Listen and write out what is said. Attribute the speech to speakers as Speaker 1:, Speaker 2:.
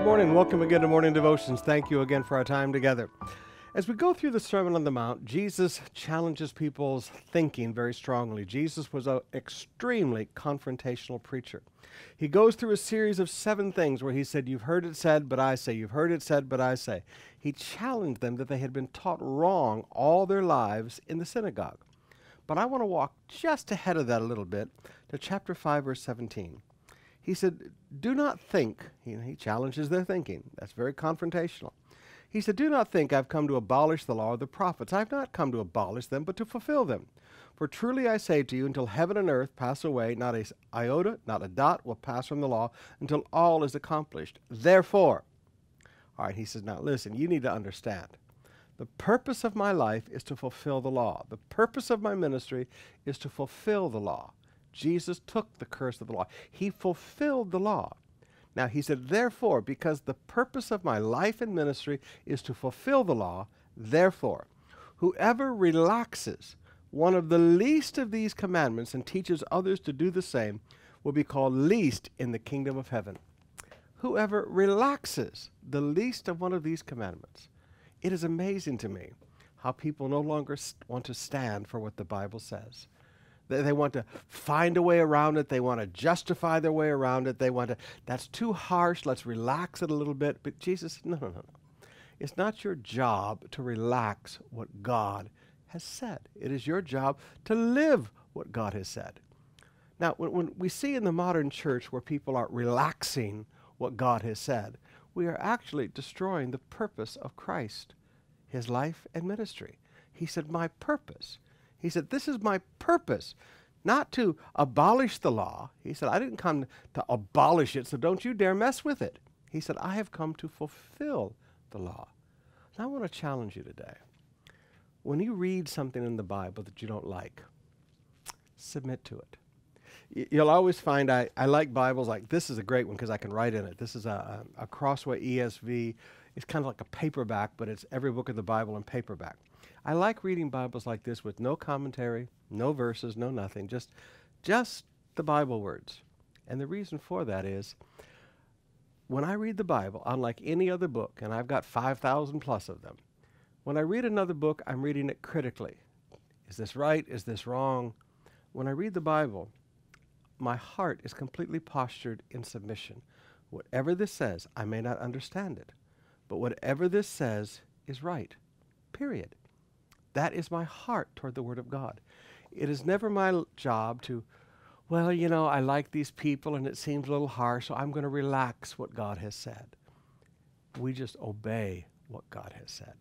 Speaker 1: Good morning. Welcome again to Morning Devotions. Thank you again for our time together. As we go through the Sermon on the Mount, Jesus challenges people's thinking very strongly. Jesus was an extremely confrontational preacher. He goes through a series of seven things where he said, You've heard it said, but I say. You've heard it said, but I say. He challenged them that they had been taught wrong all their lives in the synagogue. But I want to walk just ahead of that a little bit to chapter 5, verse 17. He said, Do not think, he, he challenges their thinking. That's very confrontational. He said, Do not think I've come to abolish the law of the prophets. I've not come to abolish them, but to fulfill them. For truly I say to you, until heaven and earth pass away, not a iota, not a dot will pass from the law until all is accomplished. Therefore, all right, he says, Now listen, you need to understand. The purpose of my life is to fulfill the law. The purpose of my ministry is to fulfill the law. Jesus took the curse of the law. He fulfilled the law. Now he said, therefore, because the purpose of my life and ministry is to fulfill the law, therefore, whoever relaxes one of the least of these commandments and teaches others to do the same will be called least in the kingdom of heaven. Whoever relaxes the least of one of these commandments. It is amazing to me how people no longer want to stand for what the Bible says. They, they want to find a way around it. They want to justify their way around it. They want to, that's too harsh. Let's relax it a little bit. But Jesus, no, no, no. It's not your job to relax what God has said. It is your job to live what God has said. Now, when, when we see in the modern church where people are relaxing what God has said, we are actually destroying the purpose of Christ, his life and ministry. He said, My purpose he said, This is my purpose, not to abolish the law. He said, I didn't come to abolish it, so don't you dare mess with it. He said, I have come to fulfill the law. And I want to challenge you today. When you read something in the Bible that you don't like, submit to it. You'll always find I, I like Bibles like this is a great one because I can write in it. This is a, a Crossway ESV. It's kind of like a paperback, but it's every book of the Bible in paperback. I like reading Bibles like this with no commentary, no verses, no nothing, just just the Bible words. And the reason for that is when I read the Bible, unlike any other book, and I've got 5,000 plus of them, when I read another book, I'm reading it critically. Is this right? Is this wrong? When I read the Bible, my heart is completely postured in submission. Whatever this says, I may not understand it, but whatever this says is right. Period. That is my heart toward the Word of God. It is never my job to, well, you know, I like these people and it seems a little harsh, so I'm going to relax what God has said. We just obey what God has said.